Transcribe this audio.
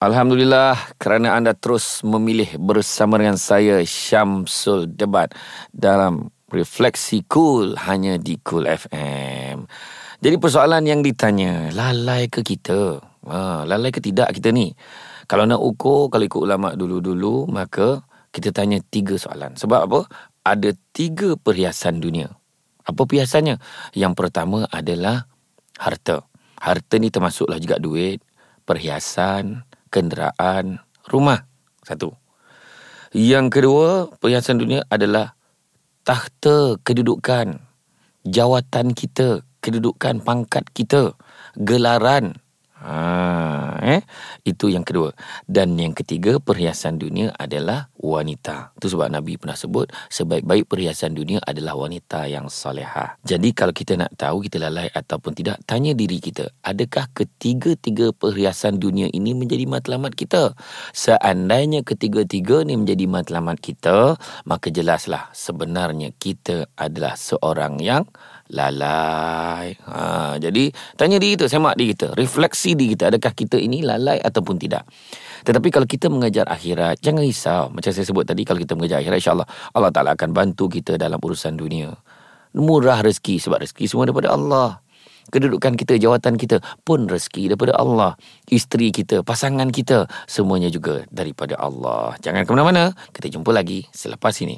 Alhamdulillah kerana anda terus memilih bersama dengan saya Syamsul Debat dalam Refleksi Cool hanya di Cool FM. Jadi persoalan yang ditanya, lalai ke kita? Ha, lalai ke tidak kita ni? Kalau nak ukur, kalau ikut ulama dulu-dulu, maka kita tanya tiga soalan. Sebab apa? Ada tiga perhiasan dunia. Apa perhiasannya? Yang pertama adalah harta. Harta ni termasuklah juga duit, perhiasan, kenderaan, rumah. Satu. Yang kedua, perhiasan dunia adalah tahta kedudukan, jawatan kita, kedudukan pangkat kita, gelaran, eh? Itu yang kedua. Dan yang ketiga, perhiasan dunia adalah wanita. Itu sebab Nabi pernah sebut, sebaik-baik perhiasan dunia adalah wanita yang salihah. Jadi kalau kita nak tahu kita lalai ataupun tidak, tanya diri kita, adakah ketiga-tiga perhiasan dunia ini menjadi matlamat kita? Seandainya ketiga-tiga ini menjadi matlamat kita, maka jelaslah sebenarnya kita adalah seorang yang lalai. Ha, jadi tanya diri kita, semak diri kita, refleksi diri kita, adakah kita ini lalai ataupun tidak. Tetapi kalau kita mengejar akhirat, jangan risau. Macam saya sebut tadi, kalau kita mengejar akhirat, insyaAllah Allah Ta'ala akan bantu kita dalam urusan dunia. Murah rezeki, sebab rezeki semua daripada Allah. Kedudukan kita, jawatan kita pun rezeki daripada Allah. Isteri kita, pasangan kita, semuanya juga daripada Allah. Jangan ke mana-mana, kita jumpa lagi selepas ini.